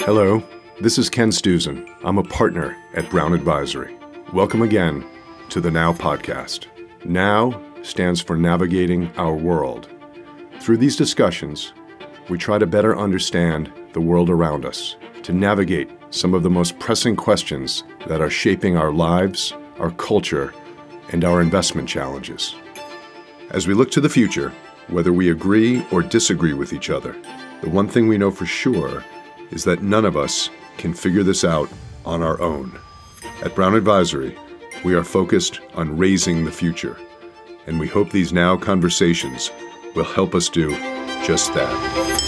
Hello, this is Ken Stuzin. I'm a partner at Brown Advisory. Welcome again to the Now Podcast. Now stands for Navigating Our World. Through these discussions, we try to better understand the world around us, to navigate some of the most pressing questions that are shaping our lives, our culture, and our investment challenges. As we look to the future, whether we agree or disagree with each other, the one thing we know for sure is that none of us can figure this out on our own. At Brown Advisory, we are focused on raising the future, and we hope these now conversations will help us do just that.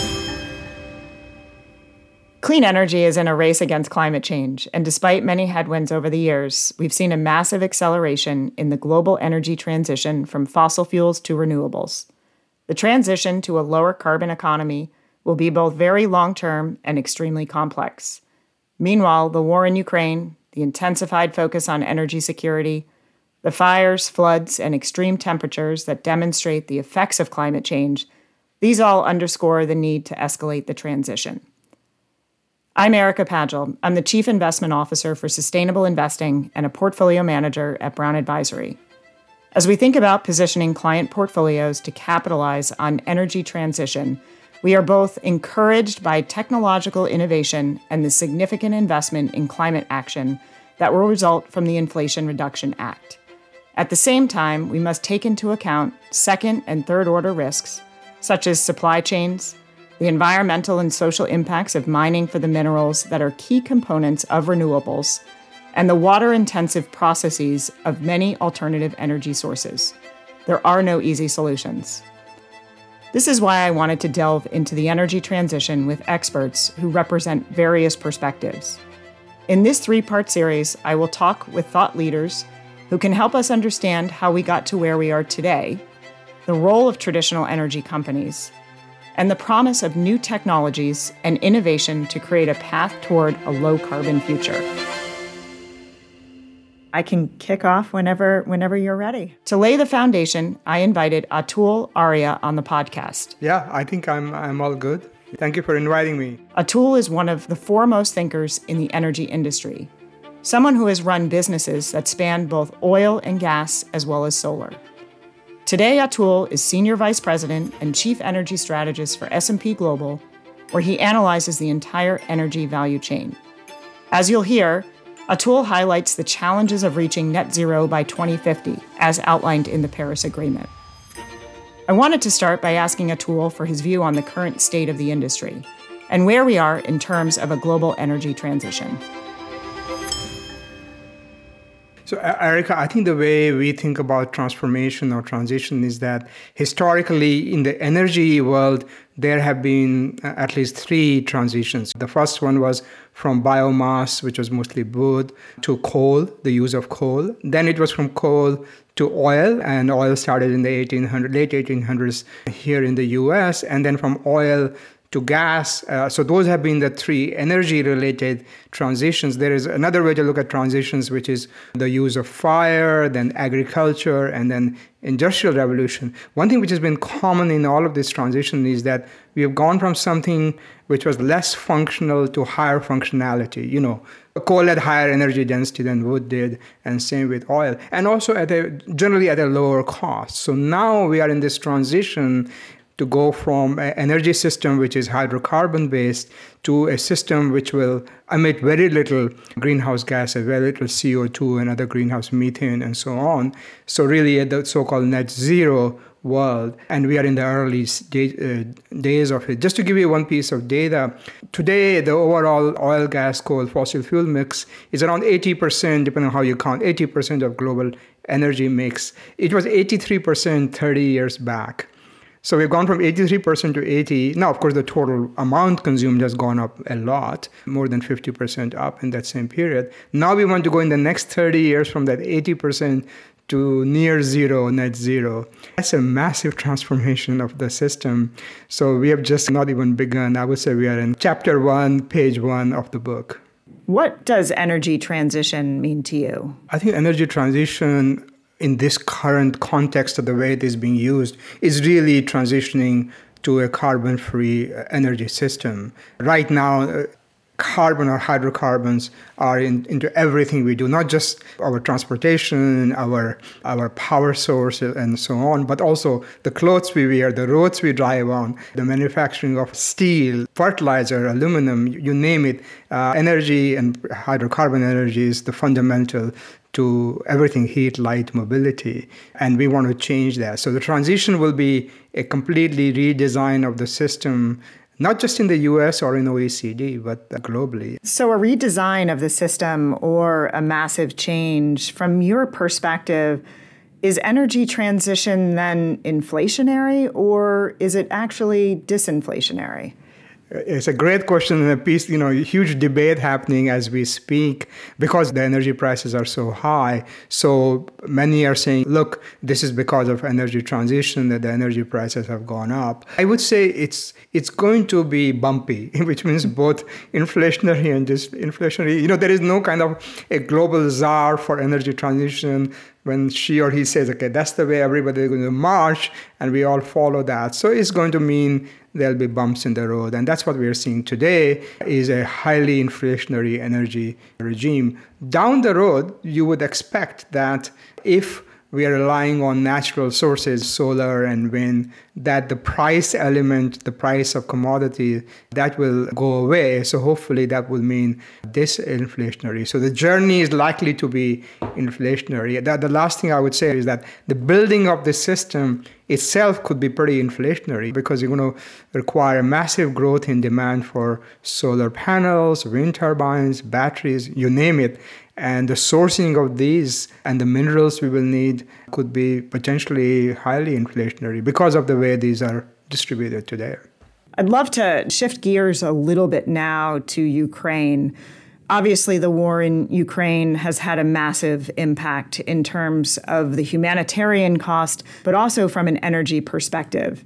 Clean energy is in a race against climate change, and despite many headwinds over the years, we've seen a massive acceleration in the global energy transition from fossil fuels to renewables. The transition to a lower carbon economy will be both very long term and extremely complex. Meanwhile, the war in Ukraine, the intensified focus on energy security, the fires, floods, and extreme temperatures that demonstrate the effects of climate change, these all underscore the need to escalate the transition. I'm Erica Pagel. I'm the Chief Investment Officer for Sustainable Investing and a Portfolio Manager at Brown Advisory. As we think about positioning client portfolios to capitalize on energy transition, we are both encouraged by technological innovation and the significant investment in climate action that will result from the Inflation Reduction Act. At the same time, we must take into account second and third order risks, such as supply chains, the environmental and social impacts of mining for the minerals that are key components of renewables, and the water intensive processes of many alternative energy sources. There are no easy solutions. This is why I wanted to delve into the energy transition with experts who represent various perspectives. In this three part series, I will talk with thought leaders who can help us understand how we got to where we are today, the role of traditional energy companies, and the promise of new technologies and innovation to create a path toward a low carbon future. I can kick off whenever whenever you're ready. To lay the foundation, I invited Atul Arya on the podcast. Yeah, I think I'm I'm all good. Thank you for inviting me. Atul is one of the foremost thinkers in the energy industry. Someone who has run businesses that span both oil and gas as well as solar. Today Atul is senior vice president and chief energy strategist for S&P Global, where he analyzes the entire energy value chain. As you'll hear, Atul highlights the challenges of reaching net zero by 2050, as outlined in the Paris Agreement. I wanted to start by asking Atul for his view on the current state of the industry and where we are in terms of a global energy transition. So, Erica, I think the way we think about transformation or transition is that historically in the energy world, there have been uh, at least three transitions. The first one was from biomass, which was mostly wood, to coal, the use of coal. Then it was from coal to oil, and oil started in the 1800s, late 1800s here in the US, and then from oil to gas. Uh, so those have been the three energy related transitions. There is another way to look at transitions, which is the use of fire, then agriculture, and then industrial revolution. One thing which has been common in all of this transition is that we have gone from something which was less functional to higher functionality. You know, coal had higher energy density than wood did, and same with oil, and also at a generally at a lower cost. So now we are in this transition to go from an energy system which is hydrocarbon based to a system which will emit very little greenhouse gases, very little CO2 and other greenhouse methane and so on. So, really, at the so called net zero world, and we are in the early day, uh, days of it. Just to give you one piece of data, today the overall oil, gas, coal, fossil fuel mix is around 80%, depending on how you count, 80% of global energy mix. It was 83% 30 years back. So we've gone from 83% to 80. Now, of course, the total amount consumed has gone up a lot, more than 50% up in that same period. Now we want to go in the next 30 years from that 80% to near zero, net zero. That's a massive transformation of the system. So we have just not even begun. I would say we are in chapter one, page one of the book. What does energy transition mean to you? I think energy transition in this current context of the way it is being used is really transitioning to a carbon free energy system. Right now, uh, carbon or hydrocarbons are in, into everything we do, not just our transportation, our our power sources, and so on, but also the clothes we wear, the roads we drive on, the manufacturing of steel, fertilizer, aluminum, you name it. Uh, energy and hydrocarbon energy is the fundamental to everything heat, light, mobility. And we want to change that. So the transition will be a completely redesign of the system not just in the US or in OECD, but globally. So, a redesign of the system or a massive change, from your perspective, is energy transition then inflationary or is it actually disinflationary? Uh, it's a great question and a piece, you know, huge debate happening as we speak because the energy prices are so high. So many are saying, look, this is because of energy transition that the energy prices have gone up. I would say it's it's going to be bumpy, which means both inflationary and disinflationary. You know, there is no kind of a global czar for energy transition when she or he says, okay, that's the way everybody is going to march, and we all follow that. So it's going to mean there'll be bumps in the road. And that's what we're seeing today is a highly inflationary energy regime. Down the road, you would expect that if we are relying on natural sources, solar and wind, that the price element, the price of commodity, that will go away. So hopefully that will mean disinflationary. So the journey is likely to be inflationary. The, the last thing I would say is that the building of the system itself could be pretty inflationary because you're going to require massive growth in demand for solar panels, wind turbines, batteries, you name it. And the sourcing of these and the minerals we will need could be potentially highly inflationary because of the way these are distributed today. I'd love to shift gears a little bit now to Ukraine. Obviously, the war in Ukraine has had a massive impact in terms of the humanitarian cost, but also from an energy perspective.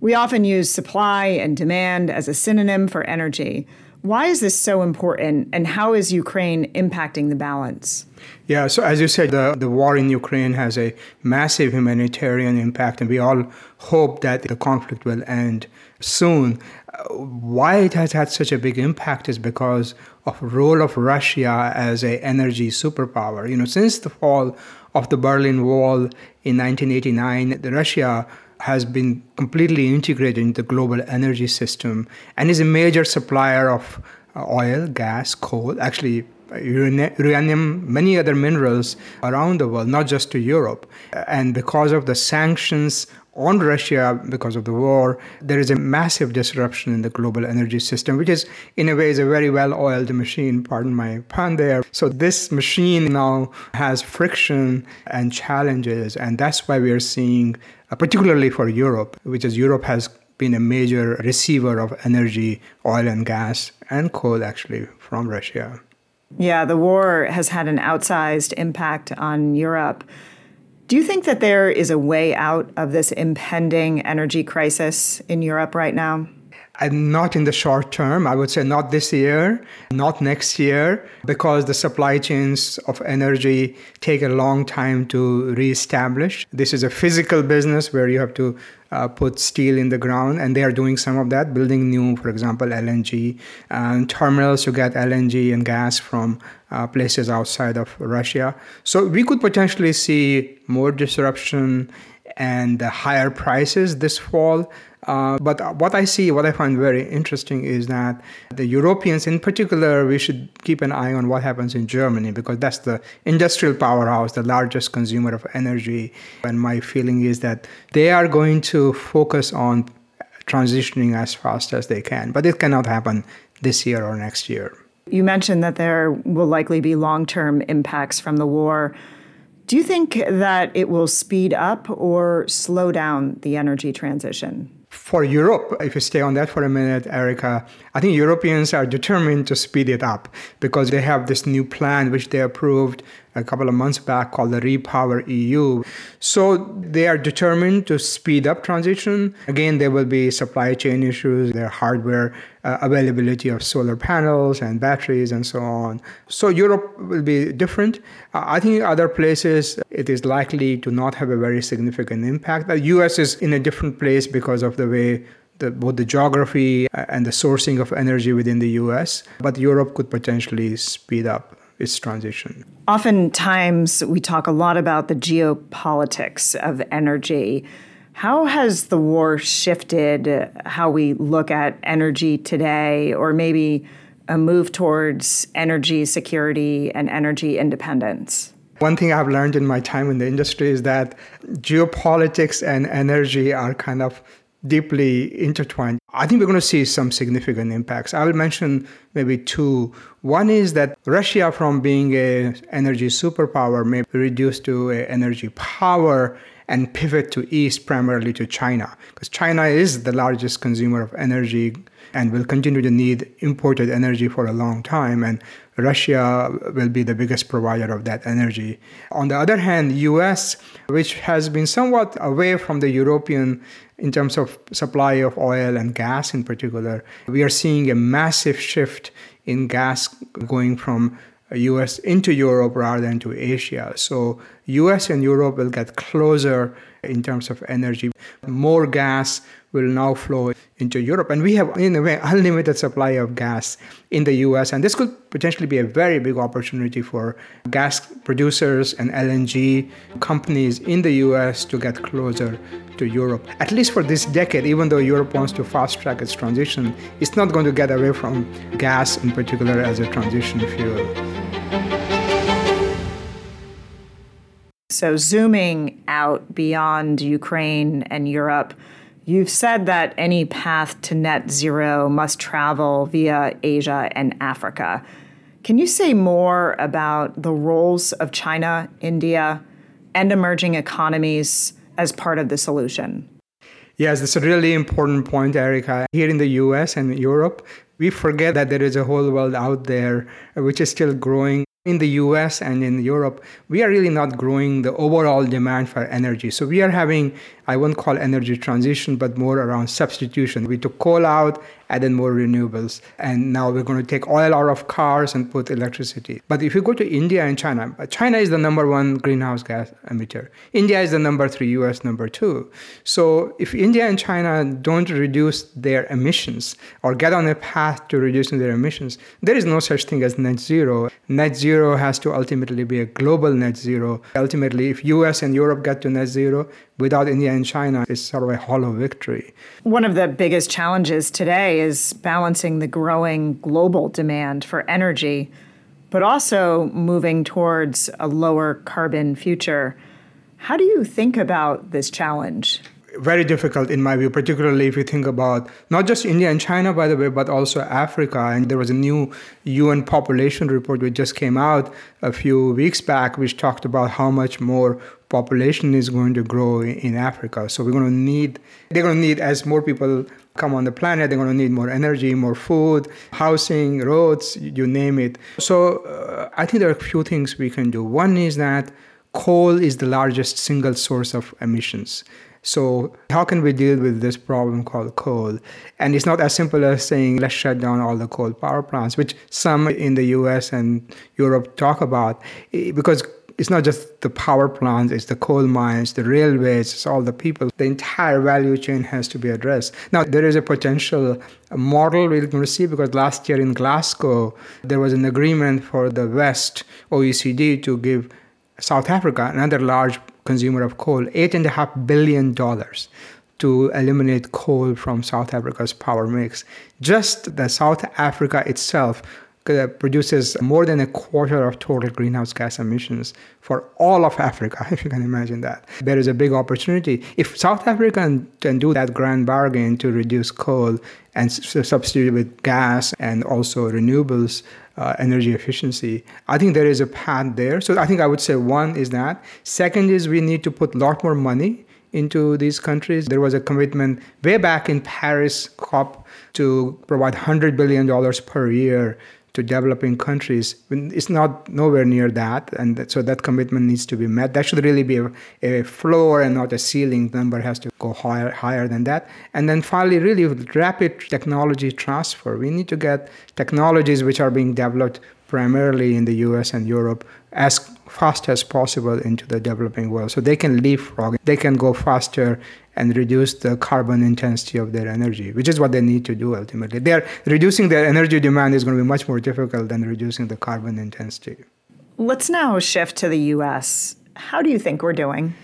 We often use supply and demand as a synonym for energy. Why is this so important, and how is Ukraine impacting the balance? Yeah, so as you said, the, the war in Ukraine has a massive humanitarian impact, and we all hope that the conflict will end soon. Uh, why it has had such a big impact is because of the role of Russia as a energy superpower. You know, since the fall of the Berlin Wall in 1989, the Russia has been completely integrated into the global energy system and is a major supplier of uh, oil, gas, coal, actually uranium, many other minerals around the world, not just to Europe. And because of the sanctions on Russia because of the war, there is a massive disruption in the global energy system, which is, in a way, is a very well-oiled machine. Pardon my pun there. So this machine now has friction and challenges, and that's why we are seeing, uh, Uh, particularly for Europe, which is Europe has been a major receiver of energy, oil and gas, and coal actually from Russia. Yeah, the war has had an outsized impact on Europe. Do you think that there is a way out of this impending energy crisis in Europe right now? And not in the short term. I would say not this year, not next year, because the supply chains of energy take a long time to reestablish. This is a physical business where you have to uh, put steel in the ground, and they are doing some of that, building new, for example, LNG and terminals to get LNG and gas from uh, places outside of Russia. So we could potentially see more disruption and the higher prices this fall uh, but what I see, what I find very interesting is that the Europeans, in particular, we should keep an eye on what happens in Germany because that's the industrial powerhouse, the largest consumer of energy. And my feeling is that they are going to focus on transitioning as fast as they can. But it cannot happen this year or next year. You mentioned that there will likely be long term impacts from the war. Do you think that it will speed up or slow down the energy transition? for Europe, if you stay on that for a minute, Erica, I think Europeans are determined to speed it up because they have this new plan which they approved a couple of months back called the Repower EU. So they are determined to speed up transition. Again, there will be supply chain issues, their hardware uh, availability of solar panels and batteries and so on. So Europe will be different. Uh, I think other places it is likely to not have a very significant impact. The US is in a different place because of the way the, both the geography and the sourcing of energy within the US, but Europe could potentially speed up its transition. Oftentimes, we talk a lot about the geopolitics of energy. How has the war shifted how we look at energy today, or maybe a move towards energy security and energy independence? One thing I've learned in my time in the industry is that geopolitics and energy are kind of deeply intertwined. I think we're going to see some significant impacts. I will mention maybe two. One is that Russia, from being a energy superpower, may be reduced to an energy power and pivot to east, primarily to China, because China is the largest consumer of energy and will continue to need imported energy for a long time. And Russia will be the biggest provider of that energy. On the other hand, US, which has been somewhat away from the European in terms of supply of oil and gas in particular, we are seeing a massive shift in gas going from US into Europe rather than to Asia. So US and Europe will get closer in terms of energy. More gas will now flow into Europe. And we have, in a way, unlimited supply of gas in the US. And this could potentially be a very big opportunity for gas producers and LNG companies in the US to get closer to Europe. At least for this decade, even though Europe wants to fast track its transition, it's not going to get away from gas in particular as a transition fuel. So, zooming out beyond Ukraine and Europe, you've said that any path to net zero must travel via Asia and Africa. Can you say more about the roles of China, India, and emerging economies as part of the solution? Yes, that's a really important point, Erica. Here in the US and Europe, we forget that there is a whole world out there which is still growing in the US and in Europe, we are really not growing the overall demand for energy. So we are having, I won't call energy transition, but more around substitution. We took coal out, added more renewables, and now we're going to take oil out of cars and put electricity. But if you go to India and China, China is the number one greenhouse gas emitter. India is the number three, US number two. So if India and China don't reduce their emissions or get on a path to reducing their emissions, there is no such thing as net zero. Net zero has to ultimately be a global net zero. Ultimately, if US and Europe get to net zero without India and China, it's sort of a hollow victory. One of the biggest challenges today is balancing the growing global demand for energy, but also moving towards a lower carbon future. How do you think about this challenge? very difficult in my view, particularly if you think about not just India and China, by the way, but also Africa. And there was a new UN population report which just came out a few weeks back, which talked about how much more population is going to grow in Africa. So we're going to need, they're going to need, as more people come on the planet, they're going to need more energy, more food, housing, roads, you name it. So uh, I think there are a few things we can do. One is that coal is the largest single source of emissions. So, how can we deal with this problem called coal? And it's not as simple as saying, let's shut down all the coal power plants, which some in the US and Europe talk about, because it's not just the power plants, it's the coal mines, the railways, it's all the people. The entire value chain has to be addressed. Now, there is a potential model we're going to see because last year in Glasgow, there was an agreement for the West OECD to give South Africa, another large consumer of coal, $8.5 billion to eliminate coal from South Africa's power mix. Just the South Africa itself produces more than a quarter of total greenhouse gas emissions for all of Africa, if you can imagine that. There is a big opportunity. If South Africa can do that grand bargain to reduce coal and substitute with gas and also renewables, uh, energy efficiency. I think there is a path there. So I think I would say one is that. Second is we need to put a lot more money into these countries. There was a commitment way back in Paris COP to provide $100 billion per year to developing countries. It's not nowhere near that, and so that commitment needs to be met. That should really be a, a floor and not a ceiling. The number has to go higher, higher than that. And then finally, really rapid technology transfer. We need to get technologies which are being developed primarily in the US and Europe as fast as possible into the developing world so they can leapfrog, they can go faster and reduce the carbon intensity of their energy, which is what they need to do ultimately. They're reducing their energy demand is going to be much more difficult than reducing the carbon intensity. Let's now shift to the US. How do you think we're doing?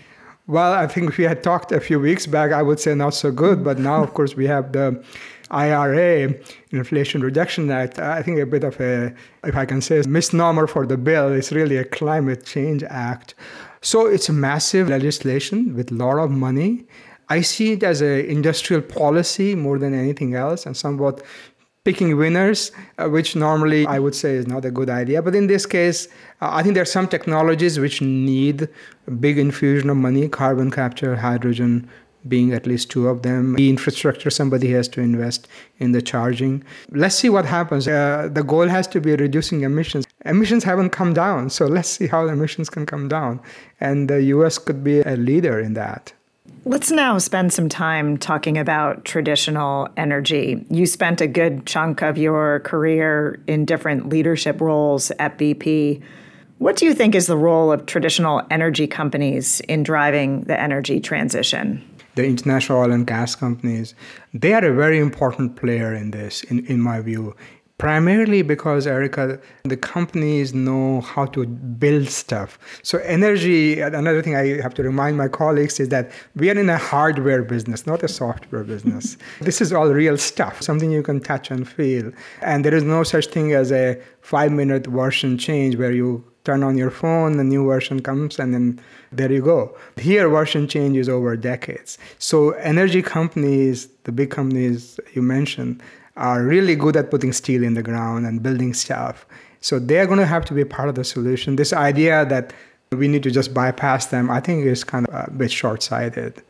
Well, I think we had talked a few weeks back, I would say not so good, but now, of course, we have the IRA, Inflation Reduction Act. I think a bit of a, if I can say, misnomer for the bill. It's really a climate change act. So it's a massive legislation with a lot of money. I see it as an industrial policy more than anything else, and somewhat picking winners, uh, which normally I would say is not a good idea. But in this case, uh, I think there are some technologies which need a big infusion of money carbon capture, hydrogen being at least two of them. The infrastructure, somebody has to invest in the charging. Let's see what happens. Uh, the goal has to be reducing emissions. Emissions haven't come down, so let's see how emissions can come down. And the US could be a leader in that. Let's now spend some time talking about traditional energy. You spent a good chunk of your career in different leadership roles at BP. What do you think is the role of traditional energy companies in driving the energy transition? The international oil and gas companies, they are a very important player in this, in, in my view primarily because erica the companies know how to build stuff. So energy another thing i have to remind my colleagues is that we are in a hardware business not a software business. This is all real stuff something you can touch and feel. And there is no such thing as a five minute version change where you turn on your phone the new version comes and then there you go. Here version change is over decades. So energy companies the big companies you mentioned are really good at putting steel in the ground and building stuff. So they're going to have to be part of the solution. This idea that we need to just bypass them, I think is kind of a bit short sighted.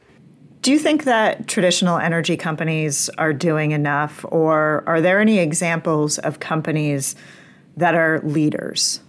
Do you think that traditional energy companies are doing enough, or are there any examples of companies that are leaders?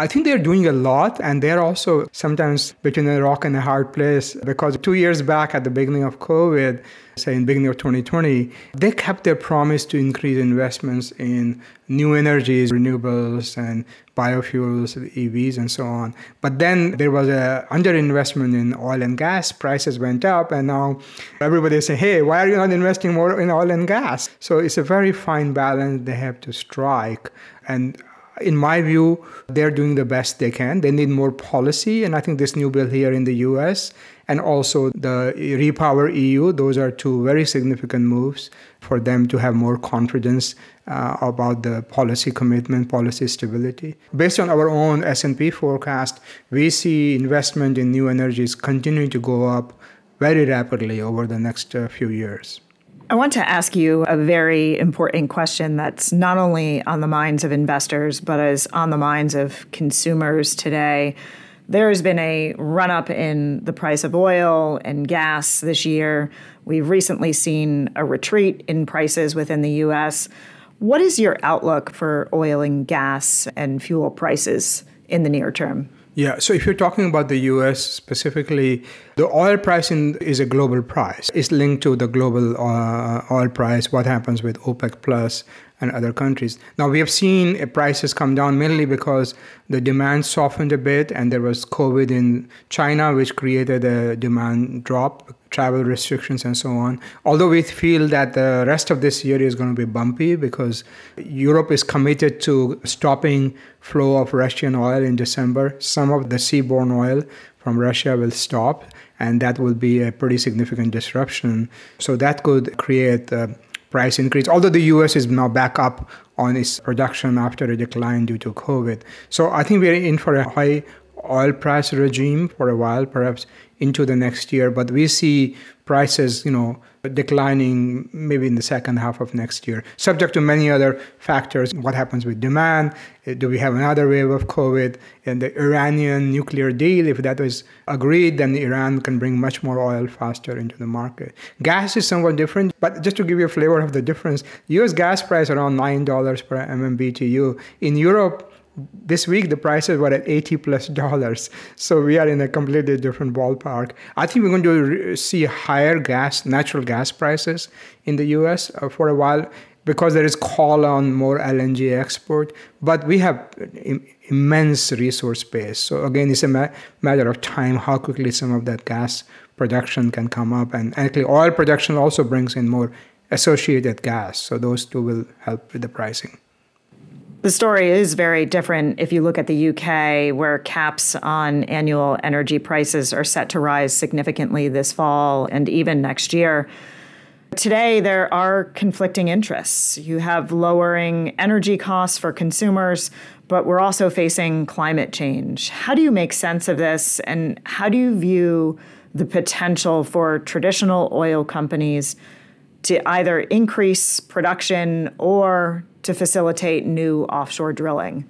I think they're doing a lot, and they're also sometimes between a rock and a hard place because two years back at the beginning of COVID, say in beginning of 2020, they kept their promise to increase investments in new energies, renewables, and biofuels, EVs, and so on. But then there was a underinvestment in oil and gas. Prices went up, and now everybody say, "Hey, why are you not investing more in oil and gas?" So it's a very fine balance they have to strike, and in my view, they're doing the best they can. They need more policy, and I think this new bill here in the US and also the Repower EU, those are two very significant moves for them to have more confidence uh, about the policy commitment, policy stability. Based on our own S&P forecast, we see investment in new energies continuing to go up very rapidly over the next uh, few years. I want to ask you a very important question that's not only on the minds of investors, but is on the minds of consumers today. There has been a run up in the price of oil and gas this year. We've recently seen a retreat in prices within the US. What is your outlook for oil and gas and fuel prices in the near term? Yeah, so if you're talking about the US specifically, the oil pricing is a global price. It's linked to the global uh, oil price, what happens with OPEC Plus and other countries. Now, we have seen uh, prices come down mainly because the demand softened a bit and there was COVID in China, which created a demand drop, travel restrictions, and so on. Although we feel that the rest of this year is going to be bumpy because Europe is committed to stopping flow of Russian oil in December. Some of the seaborne oil from Russia will stop, and that will be a pretty significant disruption. So that could create a price increase, although the US is now back up on its production after a decline due to COVID. So I think we're in for a high oil price regime for a while, perhaps into the next year. But we see prices, you know, declining maybe in the second half of next year, subject to many other factors. What happens with demand? Uh, do we have another wave of COVID? And the Iranian nuclear deal, if that is agreed, then Iran can bring much more oil faster into the market. Gas is somewhat different, but just to give you a flavor of the difference, US gas price around $9 per MMBTU. In Europe, this week the prices were at 80 plus dollars so we are in a completely different ballpark i think we're going to see higher gas natural gas prices in the us uh, for a while because there is call on more lng export but we have Im- immense resource base so again it's a ma- matter of time how quickly some of that gas production can come up. And actually, oil production also brings in more associated gas. So those two will help with the pricing. The story is very different if you look at the UK, where caps on annual energy prices are set to rise significantly this fall and even next year. Today, there are conflicting interests. You have lowering energy costs for consumers, but we're also facing climate change. How do you make sense of this, and how do you view the potential for traditional oil companies to either increase production or to facilitate new offshore drilling?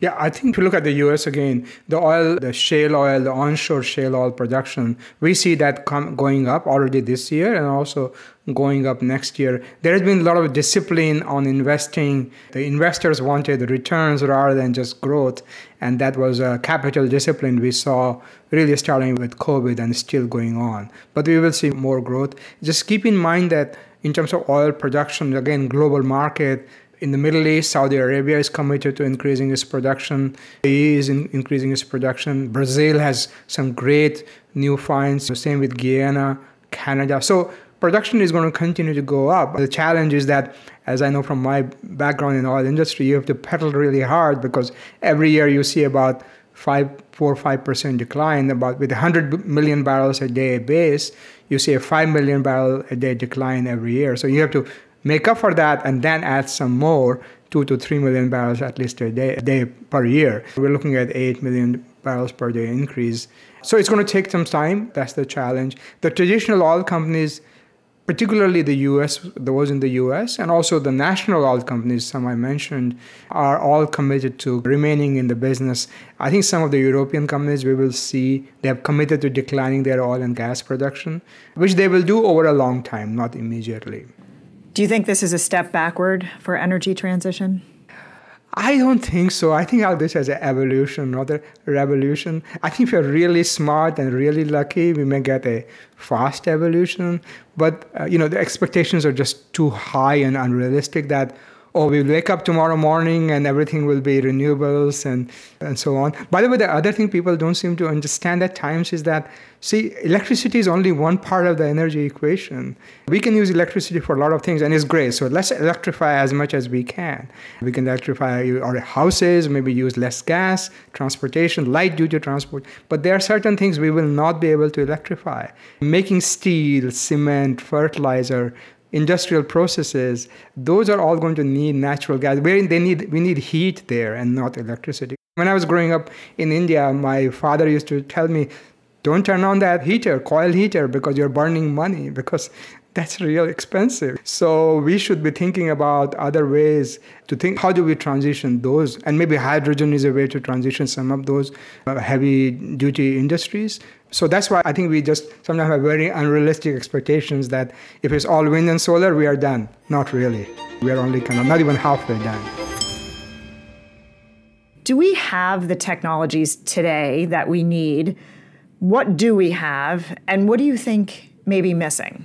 Yeah, I think if you look at the US again, the oil, the shale oil, the onshore shale oil production, we see that com- going up already this year and also going up next year. There has been a lot of discipline on investing. The investors wanted returns rather than just growth. And that was a capital discipline we saw really starting with COVID and still going on. But we will see more growth. Just keep in mind that in terms of oil production, again, global market, in the Middle East, Saudi Arabia is committed to increasing its production. UAE is in increasing its production. Brazil has some great new finds. The same with Guyana, Canada. So production is going to continue to go up. The challenge is that, as I know from my background in oil industry, you have to pedal really hard because every year you see about five, four, five percent decline. About with 100 million barrels a day base, you see a five million barrel a day decline every year. So you have to make up for that and then add some more two to three million barrels at least a day, a day per year. We're looking at eight million barrels per day increase. So it's going to take some time. That's the challenge. The traditional oil companies, particularly the US, those in the US, and also the national oil companies, some I mentioned, are all committed to remaining in the business. I think some of the European companies we will see they have committed to declining their oil and gas production, which they will do over a long time, not immediately. Do you think this is a step backward for energy transition? I don't think so. I think all this is an evolution, not a revolution. I think if we're really smart and really lucky, we may get a fast evolution. But uh, you know, the expectations are just too high and unrealistic. That oh, we'll wake up tomorrow morning and everything will be renewables and, and so on. By the way, the other thing people don't seem to understand at times is that, see, electricity is only one part of the energy equation. We can use electricity for a lot of things and it's great. So let's electrify as much as we can. We can electrify our houses, maybe use less gas, transportation, light duty transport. But there are certain things we will not be able to electrify. Making steel, cement, fertilizer, industrial processes, those are all going to need natural gas. Where they need, we need heat there and not electricity. When I was growing up in India, my father used to tell me, don't turn on that heater, coil heater, because you're burning money, because that's real expensive. So we should be thinking about other ways to think how do we transition those, and maybe hydrogen is a way to transition some of those uh, heavy duty industries so that's why I think we just sometimes have very unrealistic expectations that if it's all wind and solar, we are done. Not really. We are only kind of not even halfway done. Do we have the technologies today that we need? What do we have? And what do you think may be missing?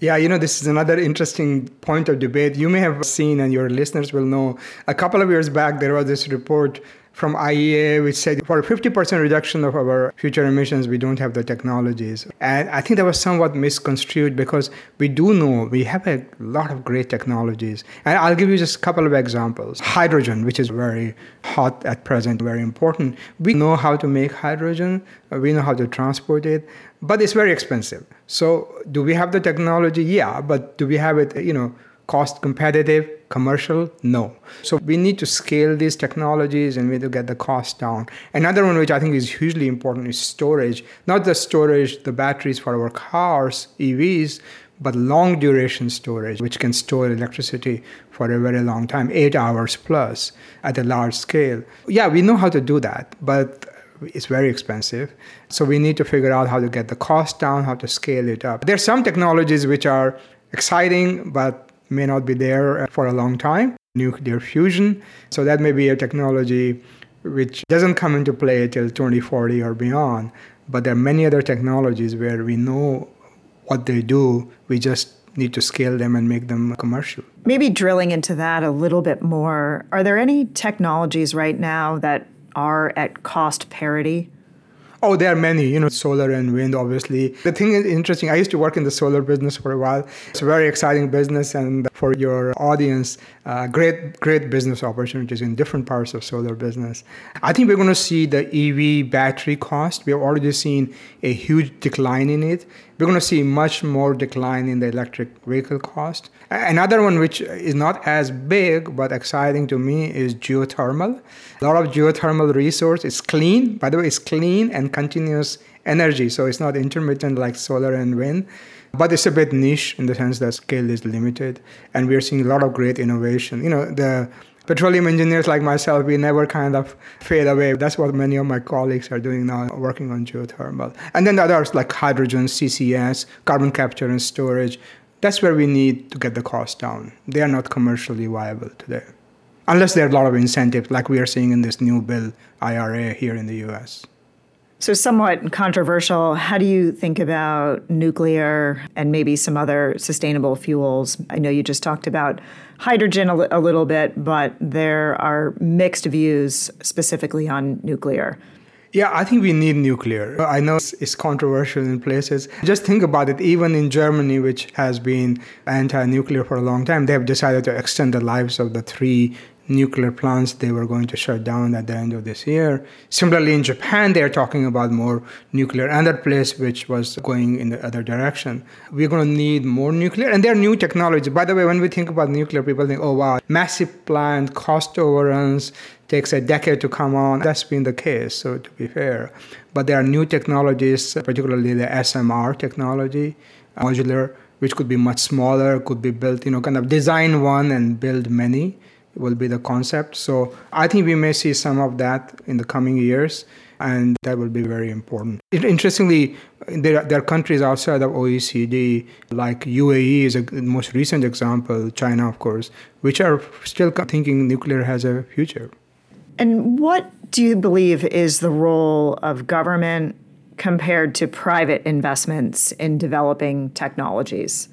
Yeah, you know, this is another interesting point of debate. You may have seen, and your listeners will know, a couple of years back, there was this report from IEA, which said for a 50% reduction of our future emissions, we don't have the technologies. And I think that was somewhat misconstrued because we do know we have a lot of great technologies. And I'll give you just a couple of examples. Hydrogen, which is very hot at present, very important. We know how to make hydrogen, uh, we know how to transport it, but it's very expensive. So do we have the technology? Yeah, but do we have it, you know, cost competitive, commercial? No. So we need to scale these technologies and we need to get the cost down. Another one which I think is hugely important is storage. Not the storage, the batteries for our cars, EVs, but long duration storage, which can store electricity for a very long time, eight hours plus at a large scale. Yeah, we know how to do that, but it's very expensive. So we need to figure out how to get the cost down, how to scale it up. There's some technologies which are exciting, but may not be there uh, for a long time. Nuclear fusion. So that may be a technology which doesn't come into play till 2040 or beyond. But there are many other technologies where we know what they do. We just need to scale them and make them commercial. Maybe drilling into that a little bit more, are there any technologies right now that are at cost parity? Oh, there are many, you know, solar and wind, obviously. The thing is interesting, I used to work in the solar business for a while. It's a very exciting business, and for your audience, uh, great, great business opportunities in different parts of solar business. I think we're going to see the EV battery cost. We have already seen a huge decline in it. We're going to see much more decline in the electric vehicle cost. Another one, which is not as big but exciting to me, is geothermal. A lot of geothermal resource is clean. By the way, it's clean and continuous energy, so it's not intermittent like solar and wind. But it's a bit niche in the sense that scale is limited, and we're seeing a lot of great innovation. You know, the petroleum engineers like myself, we never kind of fade away. That's what many of my colleagues are doing now, working on geothermal. And then the others like hydrogen, CCS, carbon capture and storage. That's where we need to get the cost down. They are not commercially viable today, unless there are a lot of incentives, like we are seeing in this new bill, IRA, here in the US. So, somewhat controversial, how do you think about nuclear and maybe some other sustainable fuels? I know you just talked about hydrogen a, li- a little bit, but there are mixed views specifically on nuclear. Yeah, I think we need nuclear. I know it's controversial in places. Just think about it. Even in Germany, which has been anti nuclear for a long time, they have decided to extend the lives of the three nuclear plants they were going to shut down at the end of this year. Similarly, in Japan, they're talking about more nuclear. Another place which was going in the other direction. We're going to need more nuclear, and there are new technologies. By the way, when we think about nuclear, people think, oh, wow, massive plant, cost overruns, takes a decade to come on. That's been the case, so to be fair. But there are new technologies, particularly the SMR technology, modular, which could be much smaller, could be built, you know, kind of design one and build many will be the concept. So I think we may see some of that in the coming years, and that will be very important. Interestingly, there are, there are countries outside of OECD, like UAE is a most recent example, China, of course, which are still thinking nuclear has a future. And what do you believe is the role of government compared to private investments in developing technologies?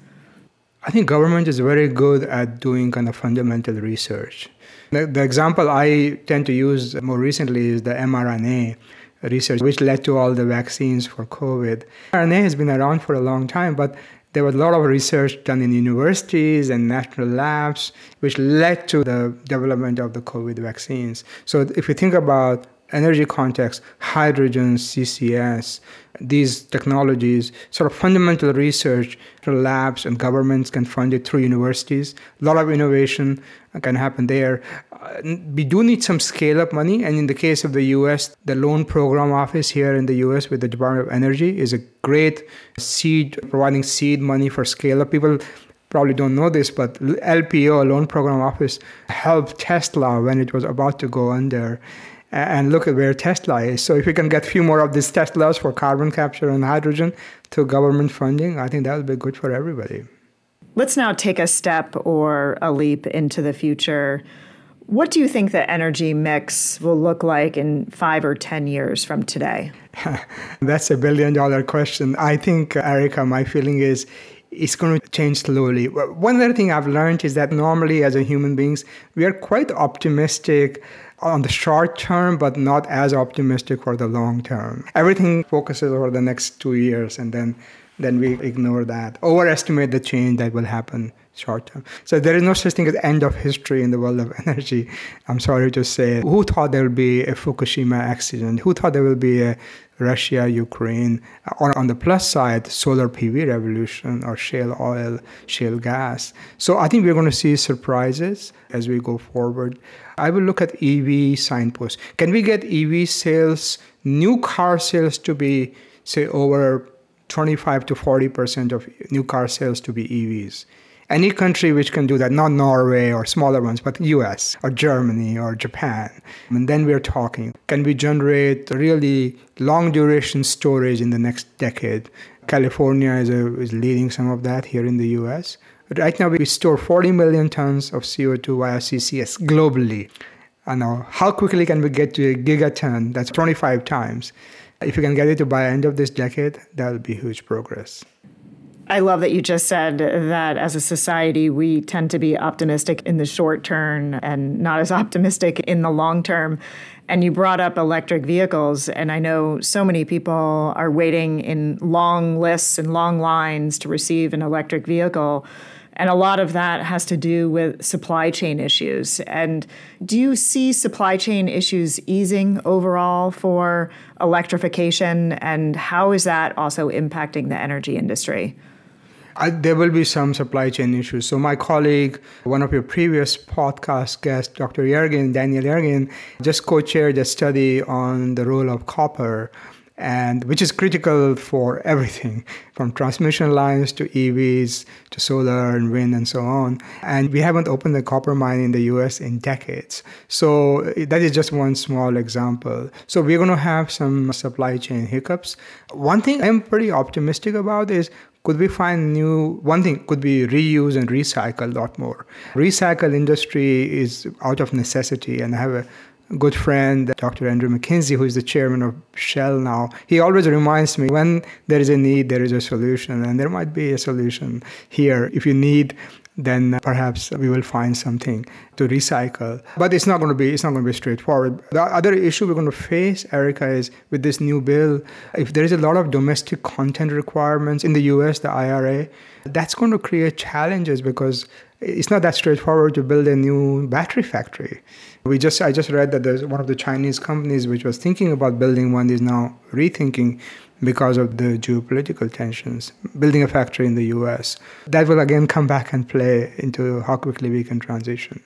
I think government is very good at doing kind of fundamental research. The, the, example I tend to use more recently is the mRNA research, which led to all the vaccines for COVID. mRNA has been around for a long time, but there was a lot of research done in universities and national labs, which led to the development of the COVID vaccines. So if you think about energy context, hydrogen, CCS, these technologies, sort of fundamental research labs and governments can fund it through universities. A lot of innovation can happen there. Uh, we do need some scale up money. And in the case of the US, the loan program office here in the US with the Department of Energy is a great seed, providing seed money for scale up. People probably don't know this, but LPO, Loan Program Office, helped Tesla when it was about to go under and look at where Tesla is. So if we can get a few more of these Teslas for carbon capture and hydrogen through government funding, I think that would be good for everybody. Let's now take a step or a leap into the future. What do you think the energy mix will look like in five or 10 years from today? That's a billion dollar question. I think, Erica, my feeling is it's going to change slowly. One other thing I've learned is that normally, as a human beings, we are quite optimistic on the short term, but not as optimistic for the long term. Everything focuses over the next two years, and then then we ignore that, overestimate the change that will happen short term. So there is no such thing as end of history in the world of energy. I'm sorry to say. Who thought there would be a Fukushima accident? Who thought there will be a Russia, Ukraine, or on the plus side, solar PV revolution or shale oil, shale gas. So I think we're going to see surprises as we go forward. I will look at EV signposts. Can we get EV sales, new car sales to be, say, over 25 to 40% of new car sales to be EVs? Any country which can do that, not Norway or smaller ones, but US or Germany or Japan. And then we're talking can we generate really long duration storage in the next decade? California is, a, is leading some of that here in the US. Right now, we store 40 million tons of CO2 via CCS globally. And how quickly can we get to a gigaton? That's 25 times. If we can get it to by end of this decade, that will be huge progress. I love that you just said that as a society, we tend to be optimistic in the short term and not as optimistic in the long term. And you brought up electric vehicles, and I know so many people are waiting in long lists and long lines to receive an electric vehicle. And a lot of that has to do with supply chain issues. And do you see supply chain issues easing overall for electrification? And how is that also impacting the energy industry? I, there will be some supply chain issues. So my colleague, one of your previous podcast guests, Dr. Yergin, Daniel Yergin, just co-chaired a study on the role of copper and which is critical for everything from transmission lines to EVs to solar and wind and so on. And we haven't opened a copper mine in the US in decades. So eh, that is just one small example. So we're going to have some supply chain hiccups. One thing I'm pretty optimistic about is could we find new one thing could be reuse and recycle a lot more recycle industry is out of necessity and i have a good friend, Dr. Andrew Mackenzie, who is the chairman of Shell now, he always reminds me when there is a need, there is a solution, and there might be a solution here. If you need, then perhaps we will find something to recycle. But it's not going to be it's not going to be straightforward. The other issue we're going to face, Erica, is with this new bill. If there is a lot of domestic content requirements in the U.S., the IRA, that's going to create challenges because it's not that straightforward to build a new battery factory. We just I just read that there's one of the Chinese companies which was thinking about building one is now rethinking because of the geopolitical tensions, building a factory in the US. That will again come back and play into how quickly we can transition.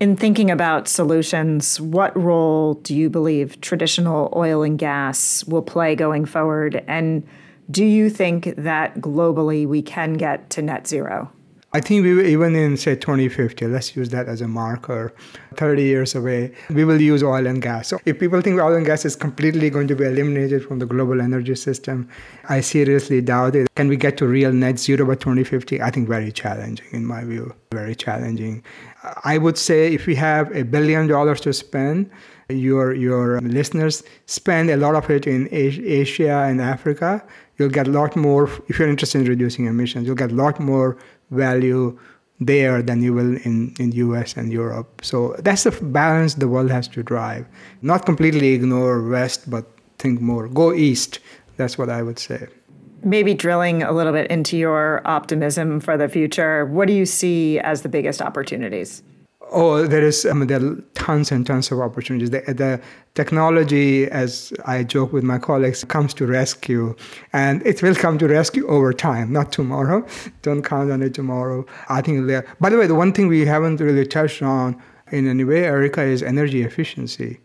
In thinking about solutions, what role do you believe traditional oil and gas will play going forward? And do you think that globally we can get to net zero? I think we even in say 2050, let's use that as a marker, 30 years away, we will use oil and gas. So if people think oil and gas is completely going to be eliminated from the global energy system, I seriously doubt it. Can we get to real net zero by 2050? I think very challenging in my view, very challenging. I would say if we have a billion dollars to spend, your your listeners spend a lot of it in Asia and Africa, you'll get a lot more if you're interested in reducing emissions. You'll get a lot more value there than you will in, in US and Europe. So that's the balance the world has to drive. Not completely ignore West, but think more. Go East. That's what I would say. Maybe drilling a little bit into your optimism for the future, what do you see as the biggest opportunities? Oh, there is I mean, there are tons and tons of opportunities. The, the, technology, as I joke with my colleagues, comes to rescue, and it will come to rescue over time, not tomorrow. Don't count on it tomorrow. I think. There. By the way, the one thing we haven't really touched on in any way, Erica, is energy efficiency,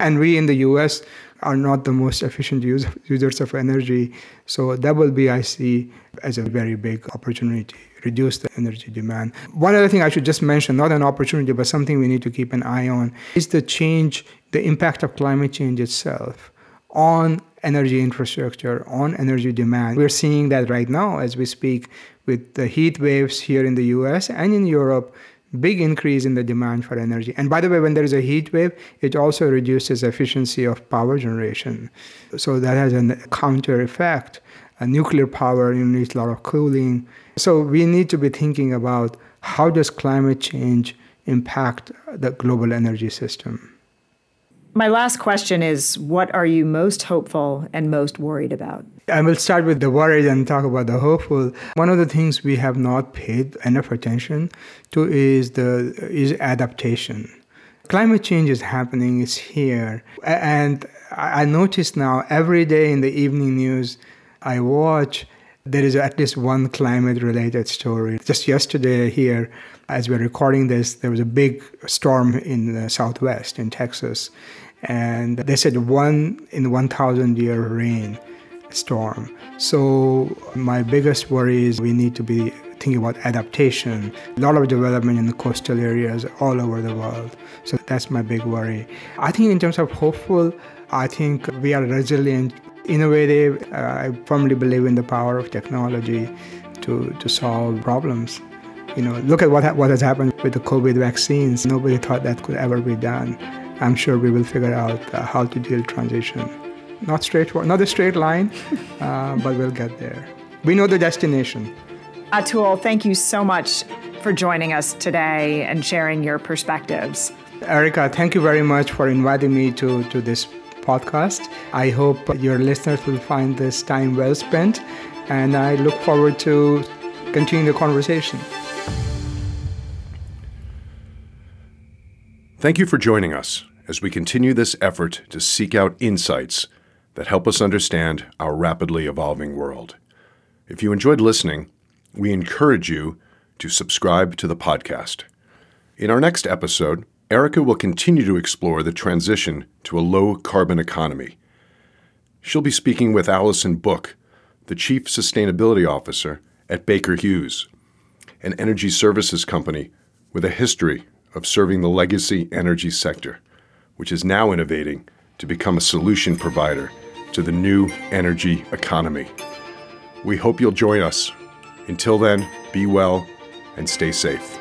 and we in the U.S. are not the most efficient use, users of energy. So that will be, I see, as a very big opportunity reduce the energy demand. One other thing I should just mention, not an opportunity, but something we need to keep an eye on, is the change, the impact of climate change itself on energy infrastructure, on energy demand. We're seeing that right now as we speak with the heat waves here in the US and in Europe big increase in the demand for energy. And by the way, when there is a heat wave, it also reduces efficiency of power generation. So that has a counter effect. A nuclear power needs a lot of cooling. So we need to be thinking about how does climate change impact the global energy system. My last question is what are you most hopeful and most worried about? I will start with the worried and talk about the hopeful. One of the things we have not paid enough attention to is the is adaptation. Climate change is happening, it's here. And I notice now every day in the evening news I watch, there is at least one climate related story. Just yesterday here, as we're recording this, there was a big storm in the southwest in Texas and they said one in 1,000 year rain storm. So my biggest worry is we need to be thinking about adaptation. A lot of development in the coastal areas all over the world. So that's my big worry. I think in terms of hopeful, I think we are resilient, innovative. Uh, I firmly believe in the power of technology to, to solve problems. You know, look at what, ha- what has happened with the COVID vaccines. Nobody thought that could ever be done. I'm sure we will figure out uh, how to deal transition. Not straightforward, not a straight line, uh, but we'll get there. we know the destination. Atul, thank you so much for joining us today and sharing your perspectives. Erica, thank you very much for inviting me to, to this podcast. I hope your listeners will find this time well spent, and I look forward to continuing the conversation. Thank you for joining us as we continue this effort to seek out insights that help us understand our rapidly evolving world. If you enjoyed listening, we encourage you to subscribe to the podcast. In our next episode, Erica will continue to explore the transition to a low carbon economy. She'll be speaking with Allyson Book, the Chief Sustainability Officer at Baker Hughes, an energy services company with a history of serving the legacy energy sector, which is now innovating to become a solution provider to the new energy economy. We hope you'll join us. Until then, be well and stay safe.